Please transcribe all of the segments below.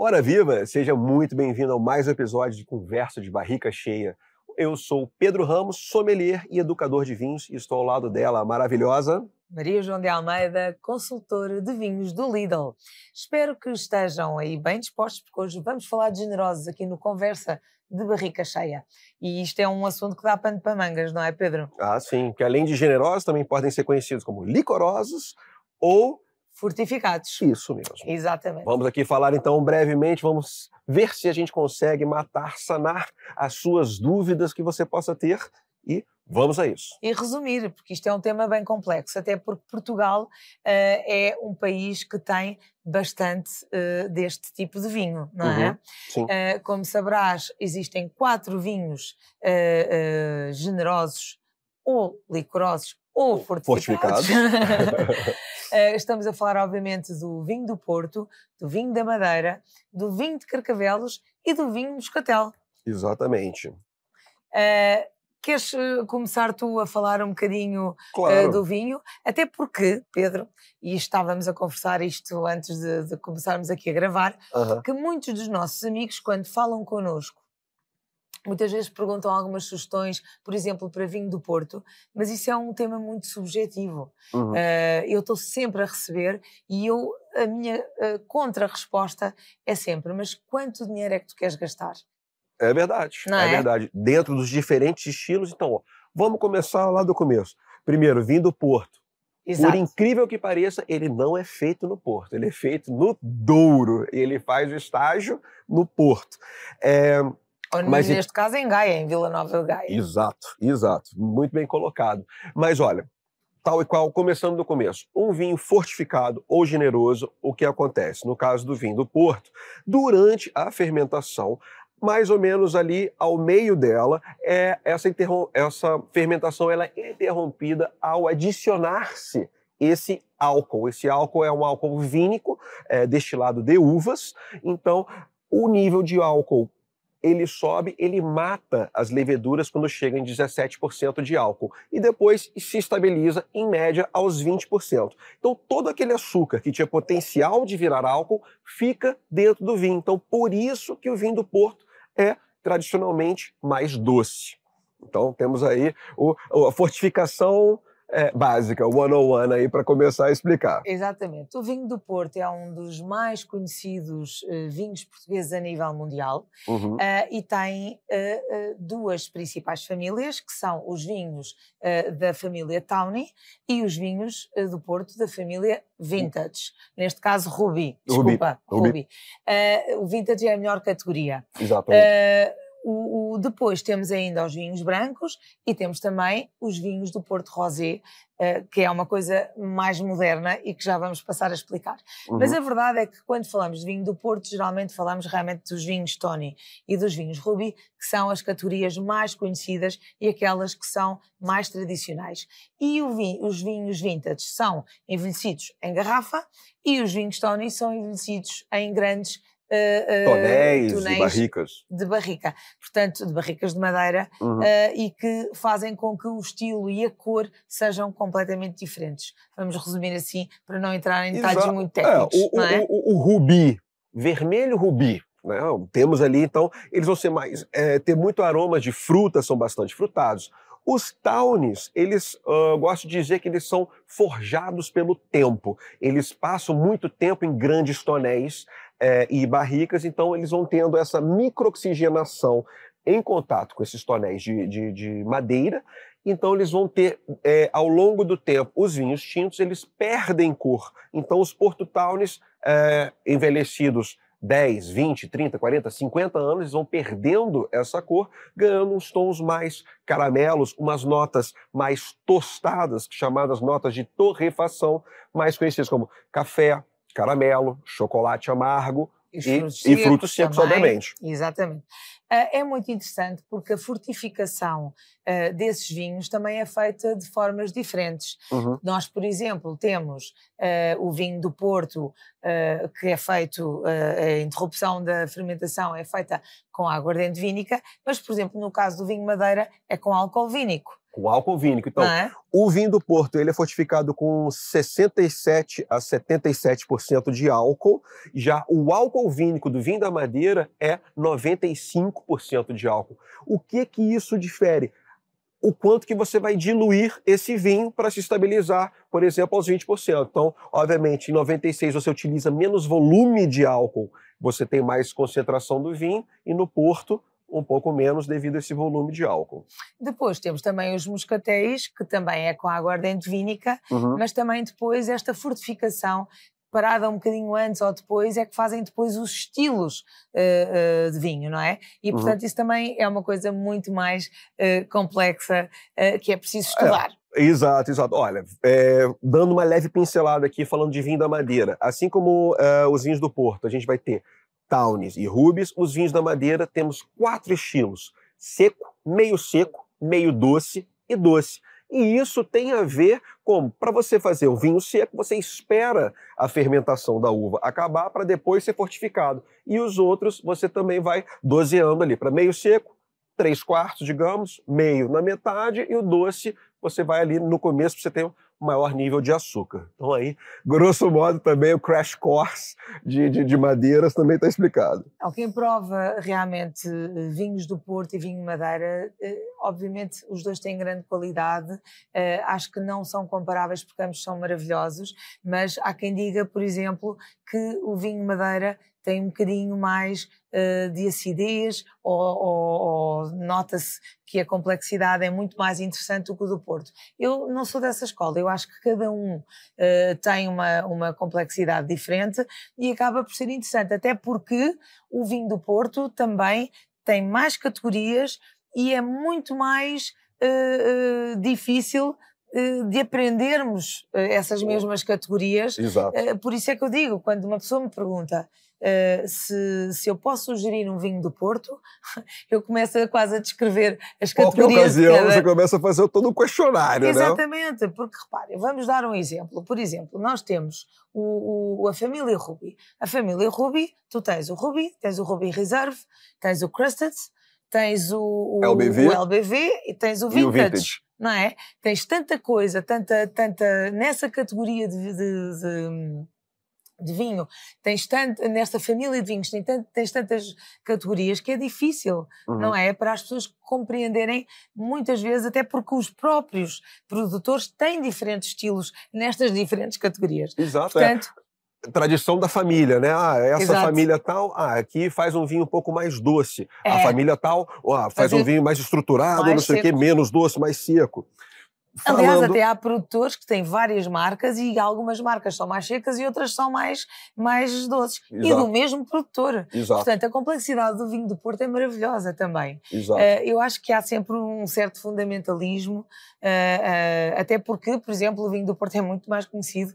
Ora viva, seja muito bem-vindo a mais um episódio de Conversa de Barrica Cheia. Eu sou Pedro Ramos, sommelier e educador de vinhos, e estou ao lado dela, a maravilhosa Maria João de Almeida, consultora de vinhos do Lidl. Espero que estejam aí bem dispostos, porque hoje vamos falar de generosos aqui no Conversa de Barrica Cheia. E isto é um assunto que dá pano para mangas, não é, Pedro? Ah, sim, que além de generosos também podem ser conhecidos como licorosos ou Fortificados. Isso mesmo. Exatamente. Vamos aqui falar então brevemente, vamos ver se a gente consegue matar, sanar as suas dúvidas que você possa ter e vamos a isso. E resumir, porque isto é um tema bem complexo, até porque Portugal uh, é um país que tem bastante uh, deste tipo de vinho, não é? Uhum, sim. Uh, como sabrás, existem quatro vinhos generosos ou licorosos ou fortificados. fortificados. Uh, estamos a falar, obviamente, do vinho do Porto, do vinho da Madeira, do vinho de Carcavelos e do vinho moscatel. Exatamente. Uh, queres uh, começar tu a falar um bocadinho claro. do vinho? Até porque, Pedro, e estávamos a conversar isto antes de, de começarmos aqui a gravar, -huh. que muitos dos nossos amigos, quando falam connosco Muitas vezes perguntam algumas sugestões, por exemplo, para vinho do Porto, mas isso é um tema muito subjetivo. Uhum. Uh, eu estou sempre a receber e eu, a minha uh, contra-resposta é sempre: mas quanto dinheiro é que tu queres gastar? É verdade, Não é, é? verdade. Dentro dos diferentes estilos, então, ó, vamos começar lá do começo. Primeiro, vinho do Porto. Exato. Por incrível que pareça, ele não é feito no Porto, ele é feito no Douro. Ele faz o estágio no Porto. É, ou Mas neste caso em Gaia, em Vila Nova de Gaia. Exato, exato. Muito bem colocado. Mas olha, tal e qual, começando do começo, um vinho fortificado ou generoso, o que acontece? No caso do vinho do Porto, durante a fermentação, mais ou menos ali ao meio dela, é essa, essa fermentação ela é interrompida ao adicionar-se esse álcool. Esse álcool é um álcool vínico, é, destilado de uvas, então o nível de álcool ele sobe, ele mata as leveduras quando chega em 17% de álcool e depois se estabiliza em média aos 20%. Então todo aquele açúcar que tinha potencial de virar álcool fica dentro do vinho. Então por isso que o vinho do Porto é tradicionalmente mais doce. Então temos aí o, a fortificação é, básica, o 101 aí para começar a explicar. Exatamente. O vinho do Porto é um dos mais conhecidos uh, vinhos portugueses a nível mundial uhum. uh, e tem uh, duas principais famílias, que são os vinhos da família Tawny e os vinhos do Porto da família Vintage. Neste caso, Ruby. Desculpa, Ruby. Ruby. o Vintage é a melhor categoria. Exatamente. O, o, depois temos ainda os vinhos brancos e temos também os vinhos do Porto Rosé, uh, que é uma coisa mais moderna e que já vamos passar a explicar. Uhum. Mas a verdade é que quando falamos de vinho do Porto, geralmente falamos realmente dos vinhos Tony e dos vinhos Ruby, que são as categorias mais conhecidas e aquelas que são mais tradicionais. E vinho, os vinhos vintage são envelhecidos em garrafa e os vinhos Tony são envelhecidos em grandes Uh, tonéis, uh, e barricas. De barrica, portanto, de barricas de madeira, uhum. uh, e que fazem com que o estilo e a cor sejam completamente diferentes. Vamos resumir assim, para não entrar em detalhes Exato. muito técnicos. É, o, é? o, o, o rubi, vermelho rubi, né? temos ali, então, eles vão ser mais, é, ter muito aroma de frutas, são bastante frutados. Os tawnes, eles, uh, gosto de dizer que eles são forjados pelo tempo. Eles passam muito tempo em grandes tonéis, é, e barricas, então eles vão tendo essa microoxigenação em contato com esses tonéis de, de, de madeira, então eles vão ter, é, ao longo do tempo, os vinhos tintos, eles perdem cor. Então os Porto Towns é, envelhecidos 10, 20, 30, 40, 50 anos, eles vão perdendo essa cor, ganhando uns tons mais caramelos, umas notas mais tostadas, chamadas notas de torrefação, mais conhecidas como café, caramelo, chocolate amargo e, e, frutos e frutos secos, também. obviamente. Exatamente. Uh, é muito interessante porque a fortificação uh, desses vinhos também é feita de formas diferentes. Uhum. Nós, por exemplo, temos uh, o vinho do Porto, que é feito, a interrupção da fermentação é feita com aguardente vínica, mas, por exemplo, no caso do vinho Madeira, é com álcool vínico. Com álcool vínico. Então, é? o vinho do Porto ele é fortificado com 67 a 77% de álcool. Já o álcool vínico do vinho da Madeira é 95% de álcool. O que que isso difere? o quanto que você vai diluir esse vinho para se estabilizar, por exemplo, aos 20%. Então, obviamente, em 96 você utiliza menos volume de álcool, você tem mais concentração do vinho, e no Porto um pouco menos devido a esse volume de álcool. Depois temos também os moscatéis, que também é com a aguardente vínica, uhum. mas também depois esta fortificação parada um bocadinho antes ou depois, é que fazem depois os estilos uh, uh, de vinho, não é? E, uhum. portanto, uhum. isso também é uma coisa muito mais uh, complexa que é preciso estudar. É, exato, exato. Olha, é, dando uma leve pincelada aqui, falando de vinho da Madeira, assim como os vinhos do Porto, a gente vai ter Townes e Rubis, os vinhos da Madeira temos quatro estilos: seco, meio seco, meio doce e doce. E isso tem a ver com, para você fazer o vinho seco, você espera a fermentação da uva acabar para depois ser fortificado. E os outros você também vai doseando ali para meio seco, três quartos, digamos, meio na metade, e o doce você vai ali no começo você ter maior nível de açúcar. Então aí, grosso modo, também o crash course de, de, de madeiras também está explicado. Quem prova realmente eh, vinhos do Porto e vinho Madeira, eh, obviamente os dois têm grande qualidade, eh, acho que não são comparáveis porque ambos são maravilhosos, mas há quem diga, por exemplo, que o vinho Madeira tem um bocadinho mais uh, de acidez ou, ou, ou nota-se que a complexidade é muito mais interessante do que o do Porto. Eu não sou dessa escola, eu acho que cada um uh, tem uma, uma complexidade diferente e acaba por ser interessante, até porque o vinho do Porto também tem mais categorias e é muito mais uh, difícil de aprendermos essas mesmas categorias. Exato. Por isso é que eu digo, quando uma pessoa me pergunta Uh, se, se eu posso sugerir um vinho do Porto, eu começo a, quase a descrever as Qualquer categorias. ocasião cada... você começa a fazer todo um questionário, Exatamente, né? porque repare, vamos dar um exemplo. Por exemplo, nós temos o, o, a família Ruby. A família Ruby, tu tens o Ruby, tens o Ruby Reserve, tens o Crusted, tens o, o, LBV. o LBV e tens o vintage, o vintage. Não é? Tens tanta coisa, tanta, tanta nessa categoria de, de, de de vinho, tens tanto, nesta família de vinhos, tens, tanto, tens tantas categorias que é difícil, uhum. não é? Para as pessoas compreenderem, muitas vezes, até porque os próprios produtores têm diferentes estilos nestas diferentes categorias. Exato. É. Portanto, é tradição da família, né? Ah, essa Exato. família tal, ah, aqui faz um vinho um pouco mais doce. É. A família tal, ah, faz Fazer um vinho mais estruturado, mais não sei o quê, menos doce, mais seco. Falando... Aliás, até há produtores que têm várias marcas e algumas marcas são mais secas e outras são mais, mais doces. Exato. E do mesmo produtor. Exato. Portanto, a complexidade do vinho do Porto é maravilhosa também. Exato. Uh, eu acho que há sempre um certo fundamentalismo, uh, uh, até porque, por exemplo, o vinho do Porto é muito mais conhecido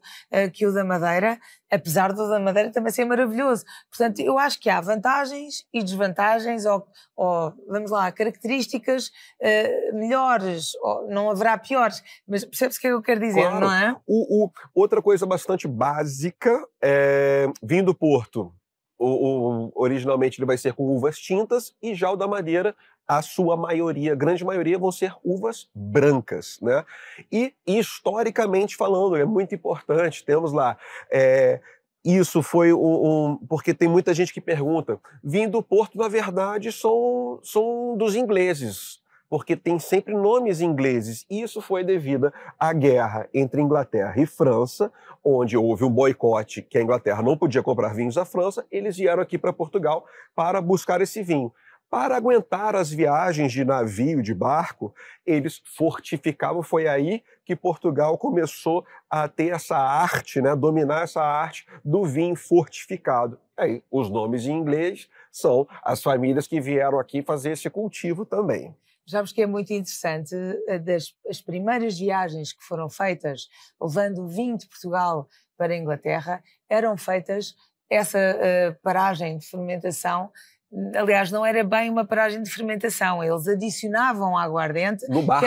que o da Madeira, apesar do da Madeira também ser maravilhoso. Portanto, eu acho que há vantagens e desvantagens, ou, ou vamos lá, características uh, melhores, ou não haverá piores, mas percebes o que é que eu quero dizer, claro. não é? O, o, outra coisa bastante básica é vinho do Porto. O, o, originalmente ele vai ser com uvas tintas e já o da Madeira a sua maioria, grande maioria, vão ser uvas brancas, né? E historicamente falando, é muito importante, temos lá é, isso foi um, um, porque tem muita gente que pergunta. Vinho do Porto, na verdade, são, são dos ingleses, porque tem sempre nomes ingleses. Isso foi devido à guerra entre Inglaterra e França, onde houve um boicote que a Inglaterra não podia comprar vinhos à França. Eles vieram aqui para Portugal para buscar esse vinho. Para aguentar as viagens de navio, de barco, eles fortificavam. Foi aí que Portugal começou a ter essa arte, né, dominar essa arte do vinho fortificado. Aí, os nomes em inglês são as famílias que vieram aqui fazer esse cultivo também. Sabes que é muito interessante, eh, das as primeiras viagens que foram feitas levando vinho de Portugal para a Inglaterra, eram feitas essa uh, paragem de fermentação aliás, não era bem uma paragem de fermentação, eles adicionavam aguardente barco,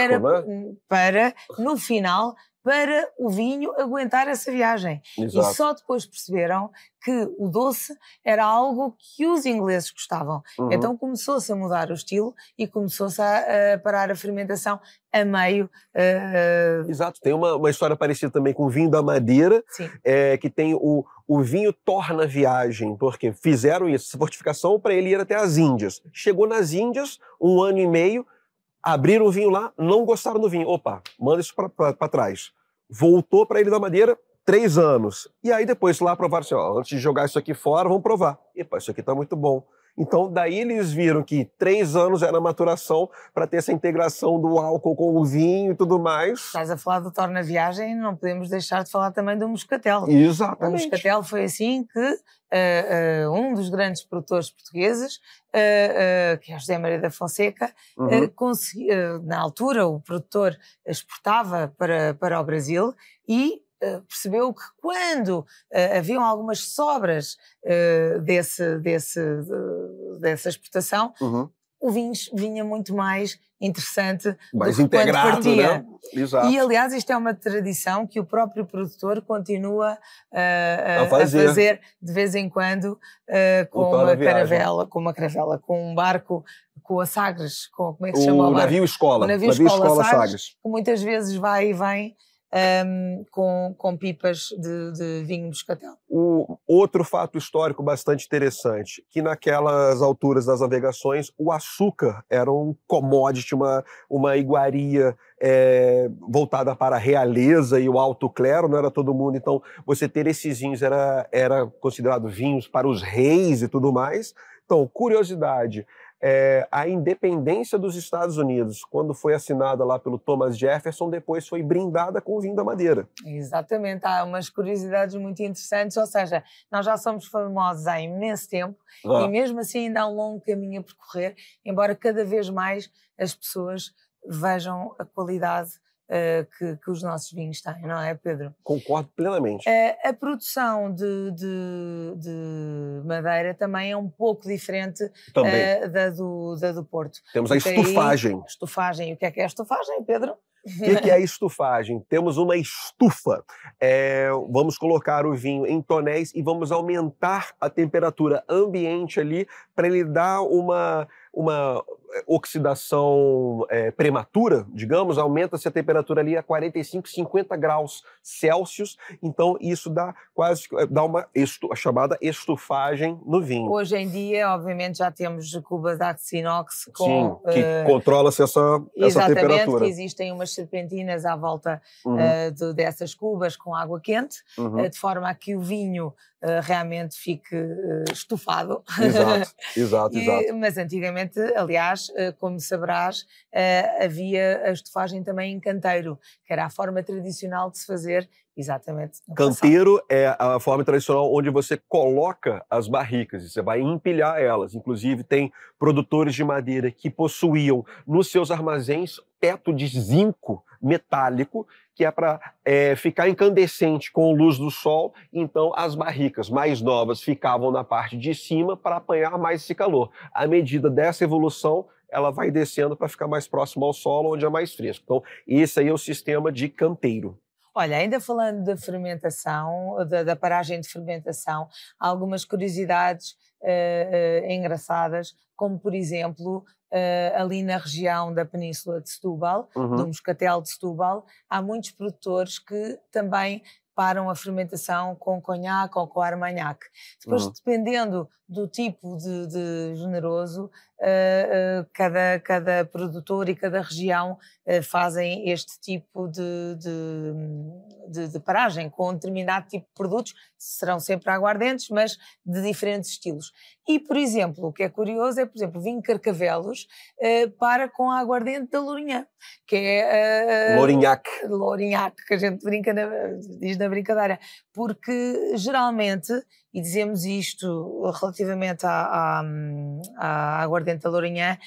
é? para, no final, para o vinho aguentar essa viagem. Exato. E só depois perceberam que o doce era algo que os ingleses gostavam. Uhum. Então começou-se a mudar o estilo e começou-se a, a, parar a fermentação a meio. Uh... Exato. Tem uma, uma, história parecida também com o vinho da Madeira, é, que tem o, o vinho torna a viagem, porque fizeram isso, essa fortificação para ele ir até as Índias. Chegou nas Índias, um ano e meio, abriram o vinho lá, não gostaram do vinho. Opa, manda isso para trás. Voltou para ele da Madeira, três anos. E aí depois lá provaram assim, ó, antes de jogar isso aqui fora, vamos provar. Epa, isso aqui está muito bom. Então, daí eles viram que três anos era a maturação para ter essa integração do álcool com o vinho e tudo mais. Estás a falar do Torna Viagem, não podemos deixar de falar também do Moscatel. Exatamente. O Moscatel foi assim que uh, uh, um dos grandes produtores portugueses, uh, que é José Maria da Fonseca, uhum. na altura o produtor exportava para, para o Brasil e percebeu que quando uh, haviam algumas sobras uh, desse, desse, dessa exportação, uhum. o vinho vinha muito mais interessante mais do que integrado, quando partia. Né? Exato. E aliás isto é uma tradição que o próprio produtor continua a fazer. a, fazer. de vez em quando com uma caravela, com uma caravela, com um barco com a Sagres, com, como é que se chama o, o navio escola, o navio, navio escola, escola Sagres, Sagres, que muitas vezes vai e vem um, com, com pipas de, de vinho moscatel. O outro fato histórico bastante interessante, que naquelas alturas das navegações, o açúcar era um commodity, uma, uma iguaria é, voltada para a realeza e o alto clero, não era todo mundo. Então, você ter esses vinhos era, era considerado vinhos para os reis e tudo mais. Então, curiosidade, é, a independência dos Estados Unidos, quando foi assinada lá pelo Thomas Jefferson, depois foi brindada com o vinho da Madeira. Exatamente, há umas curiosidades muito interessantes, ou seja, nós já somos famosos há imenso tempo ah. e mesmo assim ainda há um longo caminho a percorrer, embora cada vez mais as pessoas vejam a qualidade que, que, os nossos vinhos têm, não é, Pedro? Concordo plenamente. Uh, a produção de, de, de, madeira também é um pouco diferente uh, da, do, da do Porto. Temos a estufagem. Aí, estufagem. O que é que é a estufagem, Pedro? O que, que, é a estufagem? Temos uma estufa. É, vamos colocar o vinho em tonéis e vamos aumentar a temperatura ambiente ali para ele dar uma, uma oxidação é, prematura, digamos, aumenta-se a temperatura ali a 45, 50 graus Celsius, então isso dá quase dá uma estu, a chamada estufagem no vinho. Hoje em dia, obviamente, já temos cubas de inox com Sim, que uh, controla-se essa, essa temperatura. Exatamente, que existem umas serpentinas à volta uhum. uh, de, dessas cubas com água quente, uhum. uh, de forma a que o vinho realmente fique estufado. Exato, exato, exato. Mas antigamente, aliás, como saberás, uh, havia a estufagem também em canteiro, que era a forma tradicional de se fazer exatamente. Canteiro passado. é a forma tradicional onde você coloca as barricas e você vai empilhar elas. Inclusive, tem produtores de madeira que possuíam nos seus armazéns teto de zinco metálico que é para é, ficar incandescente com a luz do sol. Então, as barricas mais novas ficavam na parte de cima para apanhar mais esse calor. À medida dessa evolução, ela vai descendo para ficar mais próximo ao solo, onde é mais fresco. Então, esse aí é o sistema de canteiro. Olha, ainda falando da fermentação, da, da paragem de fermentação, há algumas curiosidades uh, uh, engraçadas, como por exemplo, uh, ali na região da Península de Setúbal, uhum. do Moscatel de Setúbal, há muitos produtores que também param a fermentação com conhaque ou com armagnac. Depois, uhum. dependendo do tipo de, de generoso, cada, cada produtor e cada região uh, fazem este tipo de, de, de, de, paragem com um determinado tipo de produtos, serão sempre aguardentes, mas de diferentes estilos. E, por exemplo, o que é curioso é, por exemplo, vinho Carcavelos para com a aguardente da Lourinhã, que é... Uh, Lourinhac. Lourinhac, que a gente brinca na, diz na brincadeira, porque geralmente e dizemos isto relativamente à, à, à aguardente da Lourinhã,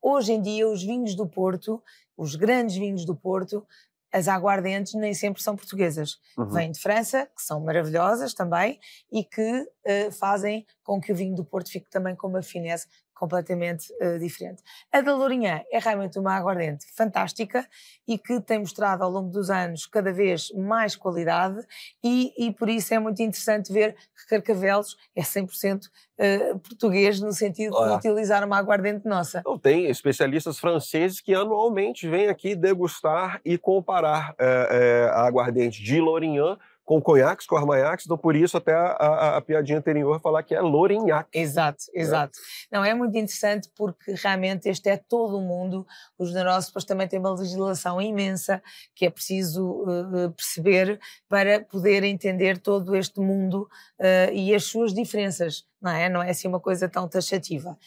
hoje em dia os vinhos do Porto, os grandes vinhos do Porto, as aguardentes nem sempre são portuguesas. Uhum. Vêm de França, que são maravilhosas também, e que uh, fazem com que o vinho do Porto fique também com uma finesse completamente uh, diferente. A da Lourinhã é realmente uma aguardente fantástica e que tem mostrado ao longo dos anos cada vez mais qualidade e, e por isso é muito interessante ver que Carcavelos é 100% uh, português no sentido Olha. de utilizar uma aguardente nossa. Então, tem especialistas franceses que anualmente vêm aqui degustar e comparar uh, a aguardente de Lourinhã com conhaques, com armagnacs, então por isso até a, a, a piadinha anterior falar que é Lourinhac. Exato, né? exato. É. Não, é muito interessante porque realmente este é todo o mundo, os generosos depois também têm uma legislação imensa que é preciso uh, perceber para poder entender todo este mundo uh, e as suas diferenças, não é? Não é assim uma coisa tão taxativa.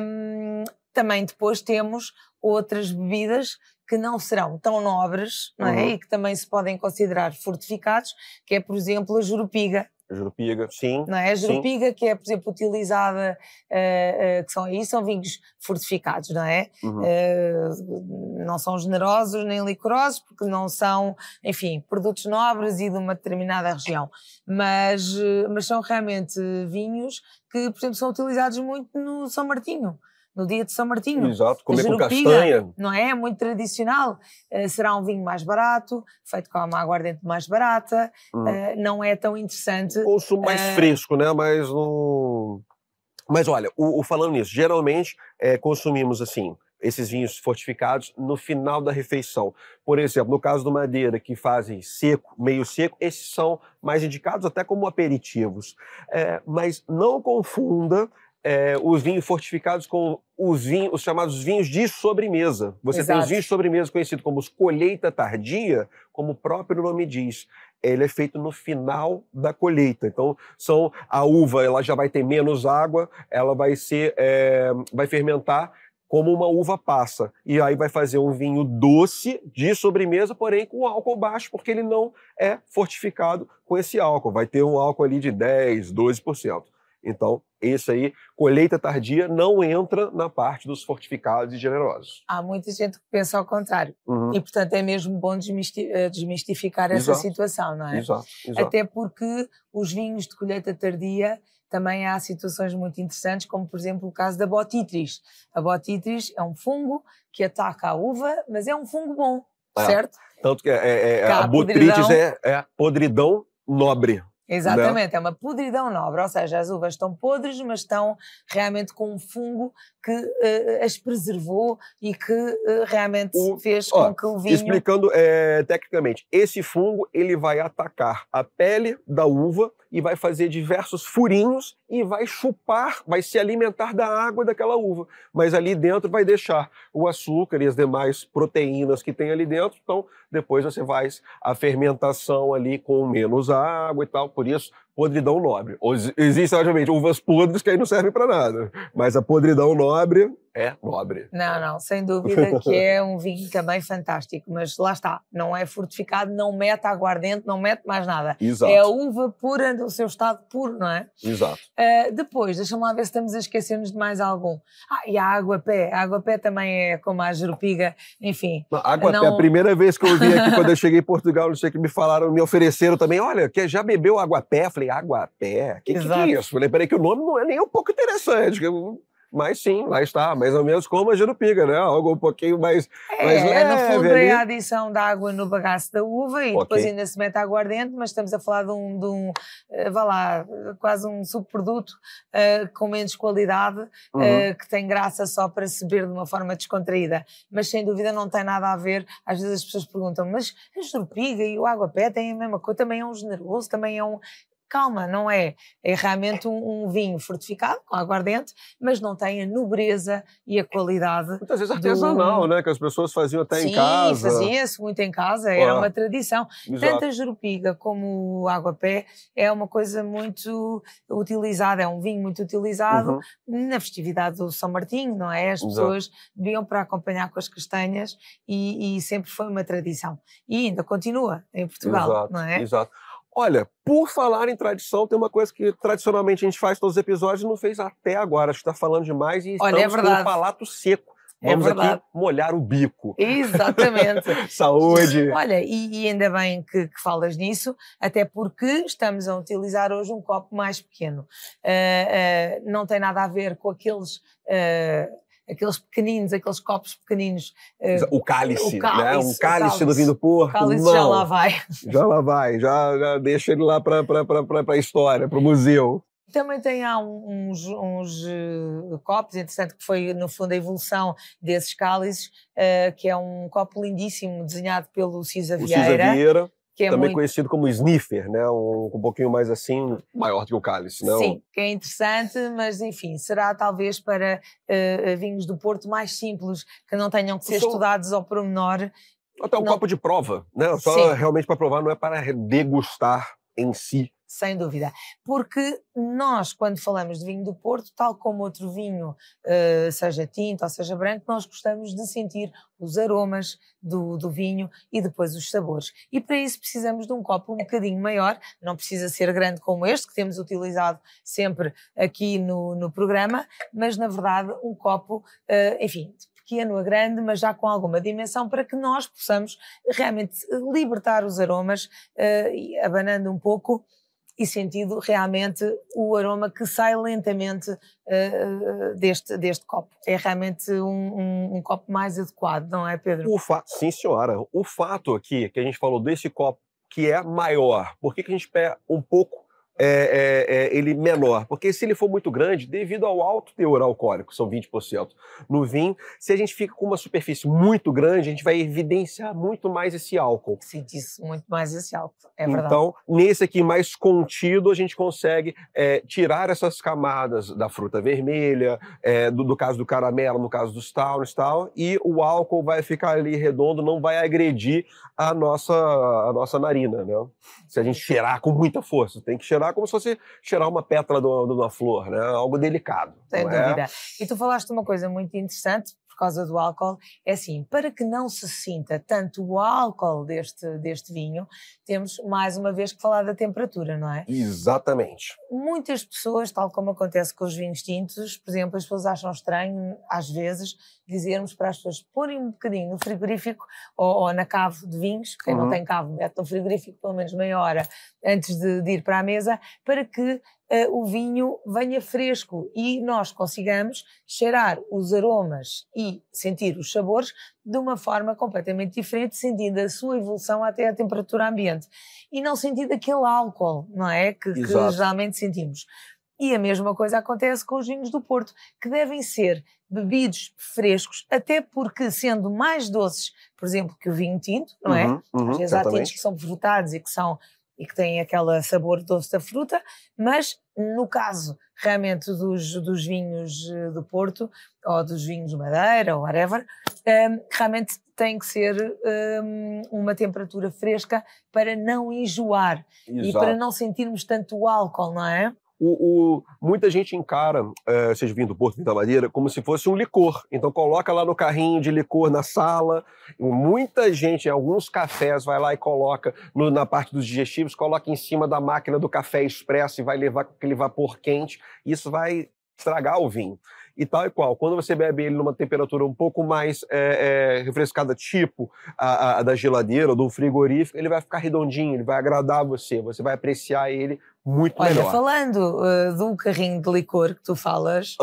Um, também depois temos outras bebidas que não serão tão nobres não é? Uhum. e que também se podem considerar fortificados, que é, por exemplo, a jurupiga. A jurupiga, sim. Não é? A jurupiga sim. que é, por exemplo, utilizada, uh, uh, que são aí, são vinhos fortificados, não é? Uhum. Uh, não são generosos nem licorosos, porque não são, enfim, produtos nobres e de uma determinada região. Mas, mas são realmente vinhos que, por exemplo, são utilizados muito no São Martinho no dia de São Martinho. Exato, comer com castanha. Não é? É muito tradicional. Uh, será um vinho mais barato, feito com uma aguardente mais barata, hum. uh, não é tão interessante. Consumo mais uh, fresco, né? Mas não. Mas olha, o, o falando nisso, geralmente é, consumimos assim esses vinhos fortificados no final da refeição. Por exemplo, no caso do Madeira, que fazem seco, meio seco, esses são mais indicados até como aperitivos. É, mas não confunda é, os vinhos fortificados com os, vinhos, os chamados vinhos de sobremesa. Você Exato. tem os vinhos de sobremesa conhecidos como os colheita tardia, como o próprio nome diz. Ele é feito no final da colheita. Então, são a uva, ela já vai ter menos água, ela vai ser, é, vai fermentar como uma uva passa. E aí vai fazer um vinho doce de sobremesa, porém com álcool baixo, porque ele não é fortificado com esse álcool. Vai ter um álcool ali de 10, 12%. Então, esse aí, colheita tardia, não entra na parte dos fortificados e generosos. Há muita gente que pensa ao contrário. Uhum. E, portanto, é mesmo bom eh, desmistificar essa exato. situação, não é? Exato, exato. Até porque os vinhos de colheita tardia também há situações muito interessantes, como, por exemplo, o caso da botitris. A botitris é um fungo que ataca a uva, mas é um fungo bom, é. certo? Tanto que é, é, é a botrytis é, é podridão nobre. Exatamente, não? é uma podridão nobre, ou seja, as uvas estão podres, mas estão realmente com um fungo que uh, as preservou e que uh, realmente o, fez ó, com que o vinho... Explicando é, tecnicamente, esse fungo ele vai atacar a pele da uva e vai fazer diversos furinhos e vai chupar, vai se alimentar da água daquela uva. Mas ali dentro vai deixar o açúcar e as demais proteínas que tem ali dentro. Então, depois você faz a fermentação ali com menos água e tal. Por isso, podridão nobre. Existem, obviamente, uvas podres que aí não servem para nada. Mas a podridão nobre é nobre. Não, não, sem dúvida que é um vinho também fantástico, mas lá está, não é fortificado, não mete aguardente, não mete mais nada. Exato. É a uva pura do seu estado puro, não é? Exato. Uh, depois, deixa-me lá ver se estamos a esquecer-nos de mais algum. Ah, e a água-pé. A água-pé também é como a jerupiga, enfim. Água-pé, não... a primeira vez que eu vi aqui, quando eu cheguei em Portugal, não sei o que me falaram, me ofereceram também, olha, que já bebeu água-pé? Falei, água-pé? O que, que, que é isso? Falei, peraí, que o nome não é nem um pouco interessante. Mas sim, lá está, mais ou menos como a Jerupiga, né? Algo um pouquinho mais, é, mais leve. No fundo ali. é a adição da água no bagaço da uva e okay. depois ainda se mete aguardente, mas estamos a falar de um, de um uh, vá lá, quase um subproduto uh, com menos qualidade, uhum. uh, que tem graça só para se beber de uma forma descontraída. Mas sem dúvida não tem nada a ver. Às vezes as pessoas perguntam, mas a Jerupiga e o água-pé têm a mesma coisa, também é um generoso, também é um calma, não é. É realmente um, um, vinho fortificado com aguardente, mas não tem a nobreza e a qualidade. Muitas vezes artesanal, do... né? Que as pessoas faziam até Sim, em casa. Sim, fazia-se muito em casa, era uma tradição. Exato. Tanto a jerupiga como o água-pé é uma coisa muito utilizada, é um vinho muito utilizado uhum. na festividade do São Martinho, não é? As pessoas Exato. bebiam para acompanhar com as castanhas e, e, sempre foi uma tradição. E ainda continua em Portugal, Exato. não é? Exato. Olha, por falar em tradição, tem uma coisa que tradicionalmente a gente faz todos os episódios e não fez até agora. Acho que está falando demais e Olha, estamos é com o palato seco. É Vamos aqui verdade. molhar o bico. Exatamente. Saúde. Olha, e, e ainda bem que, que falas nisso, até porque estamos a utilizar hoje um copo mais pequeno. Ah, ah, não tem nada a ver com aqueles, ah, aqueles pequeninos, aqueles copos pequeninos. ah, O cálice, O cálice, né? o Um cálice, do cálice. vinho do Porto. cálice não. já lá vai. Já lá vai, já, já deixa ele lá para a história, para o museu. Também tem há uns, uns, eh, copos, interessante que foi no fundo a evolução desses cálices, eh, que é um copo lindíssimo desenhado pelo Cisa O Cisa Vieira, Vieira, que é também muito conhecido como sniffer, né? Um, um pouquinho mais assim, maior do que o cálice, né? Sim, que é interessante, mas enfim, será talvez para eh, vinhos do Porto mais simples, que não tenham que ser São- estudados ao pormenor. Até um Não. copo de prova, né? Só Sim. realmente para provar, não é para degustar em si. Sem dúvida. Porque nós, quando falamos de vinho do Porto, tal como outro vinho, eh, seja tinto ou seja branco, nós gostamos de sentir os aromas do, do vinho e depois os sabores. E para isso precisamos de um copo um bocadinho maior, não precisa ser grande como este, que temos utilizado sempre aqui no, no programa, mas na verdade um copo, eh, enfim, pequeno a grande, mas já com alguma dimensão, para que nós possamos realmente libertar os aromas, eh, abanando um pouco e sentido realmente o aroma que sai lentamente eh, deste, deste copo. É realmente um, um- um copo mais adequado, não é, Pedro? O fato, sim, senhora. O fato aqui que a gente falou desse copo que é maior, por que, que a gente pega um pouco é, é, é, ele menor? Porque se ele for muito grande, devido ao alto teor alcoólico, são 20% no vinho, se a gente fica com uma superfície muito grande, a gente vai evidenciar muito mais esse álcool. Senti-se muito mais esse álcool, é verdade. Então, nesse aqui mais contido, a gente consegue é, tirar essas camadas da fruta vermelha, é, do, do caso do caramelo, no caso dos towns e tal, e o álcool vai ficar ali redondo, não vai agredir a nossa, a nossa narina, né? Se a gente cheirar com muita força, tem que cheirar como se fosse cheirar uma pétala de uma, de uma flor, né? Algo delicado. Sem é? dúvida. E tu falaste uma coisa muito interessante causa do álcool, é assim, para que não se sinta tanto o álcool deste, deste vinho, temos mais uma vez que falar da temperatura, não é? Exatamente. Muitas pessoas, tal como acontece com os vinhos tintos, por exemplo, as pessoas acham estranho, às vezes, dizermos para as pessoas porem um bocadinho no frigorífico ou, ou na cave de vinhos, quem Uhum. não tem cave, mete no frigorífico pelo menos meia hora antes de, de ir para a mesa, para que eh, o vinho venha fresco e nós consigamos cheirar os aromas e sentir os sabores de uma forma completamente diferente, sentindo a sua evolução até a temperatura ambiente. E não sentindo aquele álcool, não é? Que, que geralmente sentimos. E a mesma coisa acontece com os vinhos do Porto, que devem ser bebidos frescos, até porque, sendo mais doces, por exemplo, que o vinho tinto, não é? Uhum, uhum, Às vezes há tintos exatamente. que são frutados e que são e que têm aquele sabor doce da fruta, mas no caso realmente dos, dos vinhos eh, do Porto ou dos vinhos de Madeira ou whatever, ehm, realmente tem que ser ehm, uma temperatura fresca para não enjoar e Exato. para não sentirmos tanto o álcool, não é? O, o- muita gente encara, eh, seja vindo do Porto, da Madeira, como se fosse um licor. Então coloca lá no carrinho de licor na sala. Muita gente, em alguns cafés, vai lá e coloca no- na parte dos digestivos, coloca em cima da máquina do café expresso e vai levar com aquele vapor quente. Isso vai estragar o vinho. E tal e qual. Quando você bebe ele numa temperatura um pouco mais eh, eh, refrescada, tipo a- a da geladeira ou do frigorífico, ele vai ficar redondinho, ele vai agradar você, você vai apreciar ele muito Olha, melhor. falando eh, do carrinho de licor que tu falas.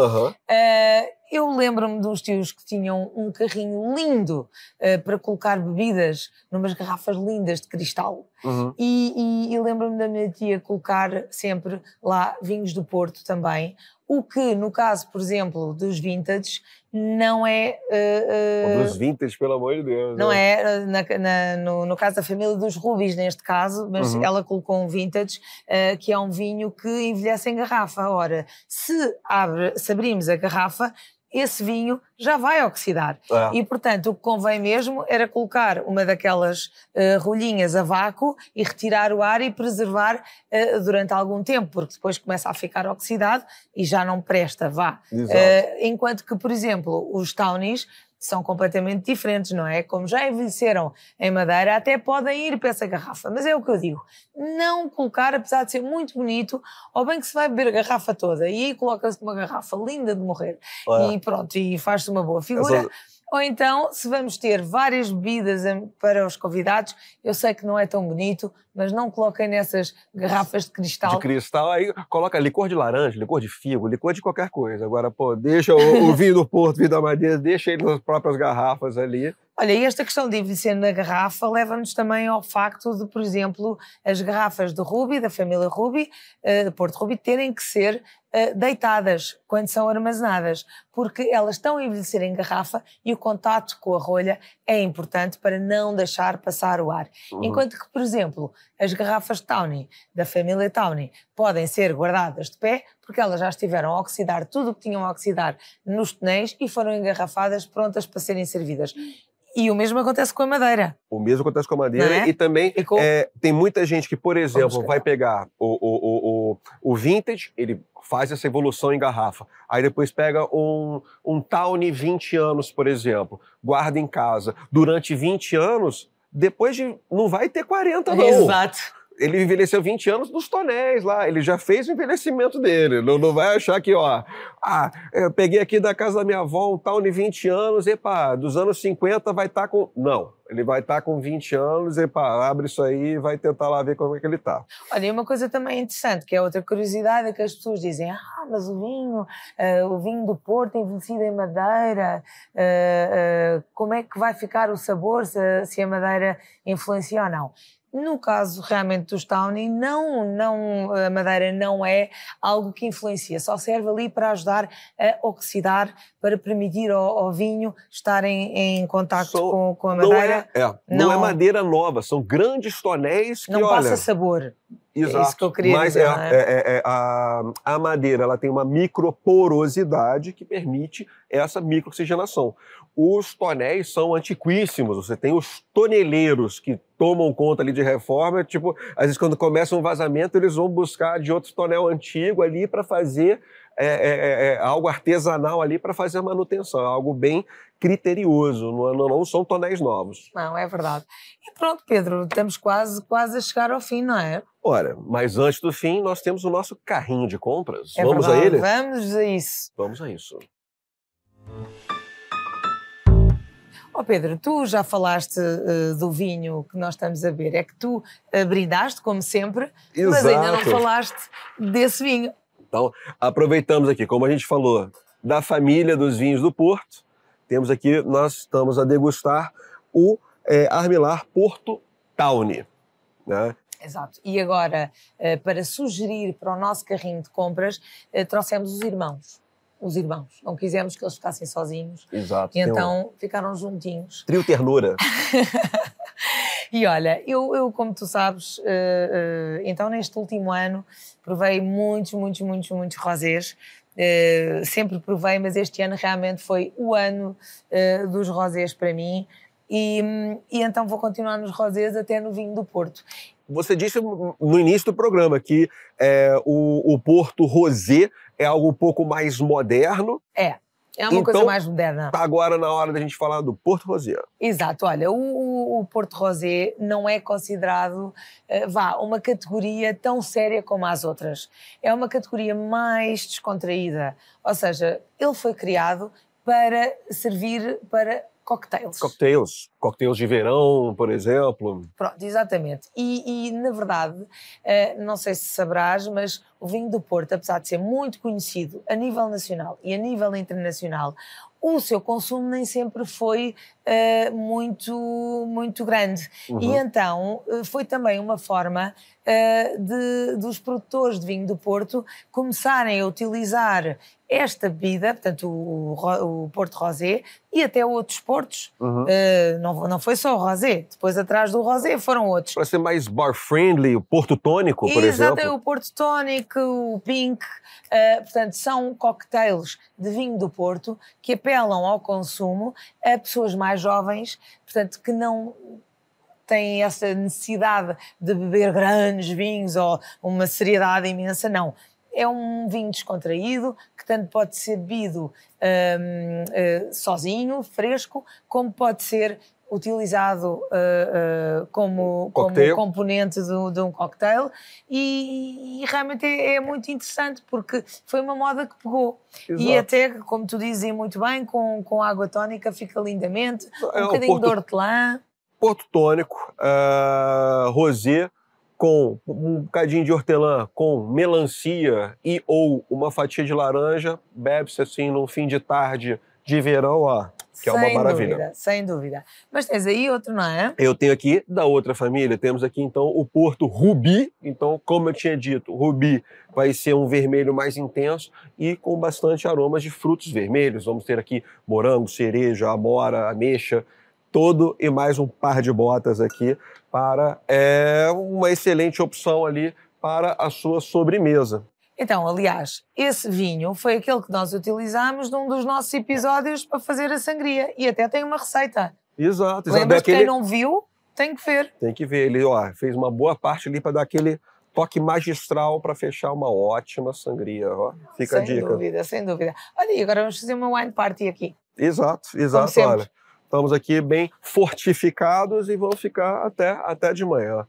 Eh, eu lembro-me de uns tios que tinham um carrinho lindo eh, para colocar bebidas numas garrafas lindas de cristal. Uhum. E, e- e lembro-me da minha tia colocar sempre lá vinhos do Porto também. O que, no caso, por exemplo, dos vintage, não é. eh, eh, Dos vintage, pelo amor de Deus. não né? é eh, na- na- no, no caso da família dos Rubis, neste caso, mas Uhum. ela colocou um vintage, eh, que é um vinho que envelhece em garrafa. Ora, se, abre, se abrimos a garrafa, esse vinho já vai oxidar. É. E, portanto, o que convém mesmo era colocar uma daquelas eh, rolhinhas a vácuo e retirar o ar e preservar eh, durante algum tempo, porque depois começa a ficar oxidado e já não presta, vá. Eh, enquanto que, por exemplo, os townies são completamente diferentes, não é? Como já envelheceram em madeira, até podem ir para essa garrafa. Mas é o que eu digo: não colocar, apesar de ser muito bonito, ou bem que se vai beber a garrafa toda e aí coloca-se uma garrafa linda de morrer e pronto, e faz-se uma boa figura. Ou então, se vamos ter várias bebidas para os convidados, eu sei que não é tão bonito, mas não coloquem nessas garrafas de cristal. De cristal, aí coloca licor de laranja, licor de figo, licor de qualquer coisa. Agora, pô, deixa o, o vinho do Porto, vinho da Madeira, deixa ele nas próprias garrafas ali. Olha, e esta questão de envelhecer na garrafa leva-nos também ao facto de, por exemplo, as garrafas de Ruby, da família Ruby, uh, de Porto Ruby, terem que ser uh, deitadas quando são armazenadas, porque elas estão a envelhecer em garrafa e o contato com a rolha é importante para não deixar passar o ar. Uhum. Enquanto que, por exemplo, as garrafas Tawny, da família Tawny, podem ser guardadas de pé, porque elas já estiveram a oxidar tudo o que tinham a oxidar nos tonéis e foram engarrafadas prontas para serem servidas. E o mesmo acontece com a madeira. O mesmo acontece com a madeira é? e também e com... é, tem muita gente que, por exemplo, vai pegar o, o, o, o, vintage, ele faz essa evolução em garrafa. Aí depois pega um, um Tawny 20 anos, por exemplo, guarda em casa. Durante 20 anos, depois de. não vai ter 40, não. Exato ele envelheceu 20 anos nos tonéis lá, ele já fez o envelhecimento dele. Não, não vai achar que, ó, ah, eu peguei aqui da casa da minha avó um tal de 20 anos, epa, dos anos 50 vai estar tá com. Não, ele vai estar tá com 20 anos, epa, abre isso aí e vai tentar lá ver como é que ele tá. Olha, e uma coisa também interessante, que é outra curiosidade, é que as pessoas dizem, ah, mas o vinho, uh, o vinho do Porto envelhecido em madeira, uh, uh, como é que vai ficar o sabor se, se a madeira influencia ou não? No caso realmente dos Tawny, não, não, a madeira não é algo que influencia, só serve ali para ajudar a oxidar, para permitir ao, ao vinho estar em, em contato com, com, a madeira. Não é, é, não, não é madeira nova, são grandes tonéis que, Não olha, passa sabor. Exato. É isso que eu queria Mas dizer, é, é? É, é, a, a madeira ela tem uma microporosidade que permite essa microoxigenação. Os tonéis são antiquíssimos. Você tem os toneleiros que tomam conta ali de reforma. Tipo, às vezes quando começa um vazamento, eles vão buscar de outro tonel antigo ali para fazer é, é, é, algo artesanal ali para fazer a manutenção. É algo bem criterioso, não, não, não, são tonéis novos. Não, é verdade. E pronto, Pedro, estamos quase, quase a chegar ao fim, não é? Ora, mas antes do fim, nós temos o nosso carrinho de compras. É Vamos verdade. a ele? Vamos a isso. Vamos a isso. Oh Pedro, tu já falaste uh, do vinho que nós estamos a beber. É que tu uh, brindaste, como sempre, Exato. mas ainda não falaste desse vinho. Então, aproveitamos aqui, como a gente falou, da família dos vinhos do Porto, temos aqui, nós estamos a degustar o é, Armilar Porto Tawny. Né? Exato. E agora, para sugerir para o nosso carrinho de compras, trouxemos os irmãos os irmãos. Não quisemos que eles ficassem sozinhos. Exato. E então um... ficaram juntinhos. Trio ternura. e olha, eu, eu como tu sabes, uh, uh, então neste último ano provei muitos, muitos, muitos, muitos rosés. Uh, sempre provei, mas este ano realmente foi o ano dos rosés para mim. E, e, então vou continuar nos rosés até no vinho do Porto. Você disse no início do programa que é, o, o Porto Rosé é algo um pouco mais moderno. É. É uma então, coisa mais moderna. Está agora na hora da gente falar do Porto Rosé. Exato. Olha, o, o Porto Rosé não é considerado, uh, vá, uma categoria tão séria como as outras. É uma categoria mais descontraída. Ou seja, ele foi criado para servir para cocktails. Cocktails. Cocktails de verão, por exemplo. Pronto, exatamente. E, e na verdade, uh, não sei se sabrás, mas o vinho do Porto, apesar de ser muito conhecido a nível nacional e a nível internacional, o seu consumo nem sempre foi uh, muito, muito grande. Uhum. E então uh, foi também uma forma uh, de, dos produtores de vinho do Porto começarem a utilizar esta bebida, portanto o, o Porto Rosé, e até outros portos. Uhum. Uh, não, não foi só o Rosé, depois atrás do Rosé foram outros. Para ser mais bar-friendly, o Porto Tónico, por Exato, exemplo. o Porto Tónico, o Pink, uh, portanto são cocktails de vinho do Porto que apelam ao consumo a pessoas mais jovens, portanto que não têm essa necessidade de beber grandes vinhos ou uma seriedade imensa, não. É um vinho descontraído que tanto pode ser bebido um, uh, sozinho, fresco, como pode ser utilizado uh, uh, como, como componente do, de um cocktail e, e realmente é, é, muito interessante porque foi uma moda que pegou Exato. e até, como tu dizes muito bem, com, com água tónica fica lindamente, é, um bocadinho Porto, de hortelã. Porto tônico, uh, rosé, com um bocadinho de hortelã, com melancia e ou uma fatia de laranja, bebe-se assim num fim de tarde de verão, ó, que sem é uma maravilha. Dúvida, sem dúvida. Mas tens aí outro, não é? Eu tenho aqui da outra família, temos aqui então o Porto Rubi. Então, como eu tinha dito, Rubi vai ser um vermelho mais intenso e com bastante aromas de frutos vermelhos. Vamos ter aqui morango, cereja, amora, ameixa, todo e mais um par de botas aqui para é, uma excelente opção ali para a sua sobremesa. Então, aliás, esse vinho foi aquele que nós utilizámos num dos nossos episódios para fazer a sangria e até tem uma receita. Exato, exato. Lembras daquele... quem não viu, tem que ver. Tem que ver. Ele ó, fez uma boa parte ali para dar aquele toque magistral para fechar uma ótima sangria. Ó. Fica sem a dica. Sem dúvida, sem dúvida. Olha, e agora vamos fazer uma wine party aqui. Exato, exato. Olha, estamos aqui bem fortificados e vamos ficar até, até de manhã.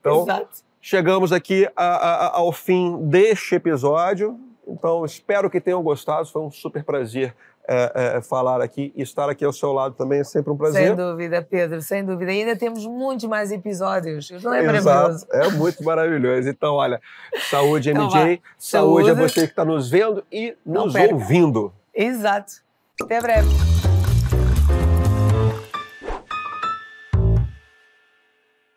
Então, Exato. Chegamos aqui a, a, ao fim deste episódio. Então, espero que tenham gostado. Foi um super prazer é, é, falar aqui e estar aqui ao seu lado também é sempre um prazer. Sem dúvida, Pedro, sem dúvida. E ainda temos muitos mais episódios. Não é Exato. maravilhoso? É muito maravilhoso. Então, olha, saúde, então, MJ. Saúde, saúde a você que está nos vendo e nos ouvindo. Exato. Até breve.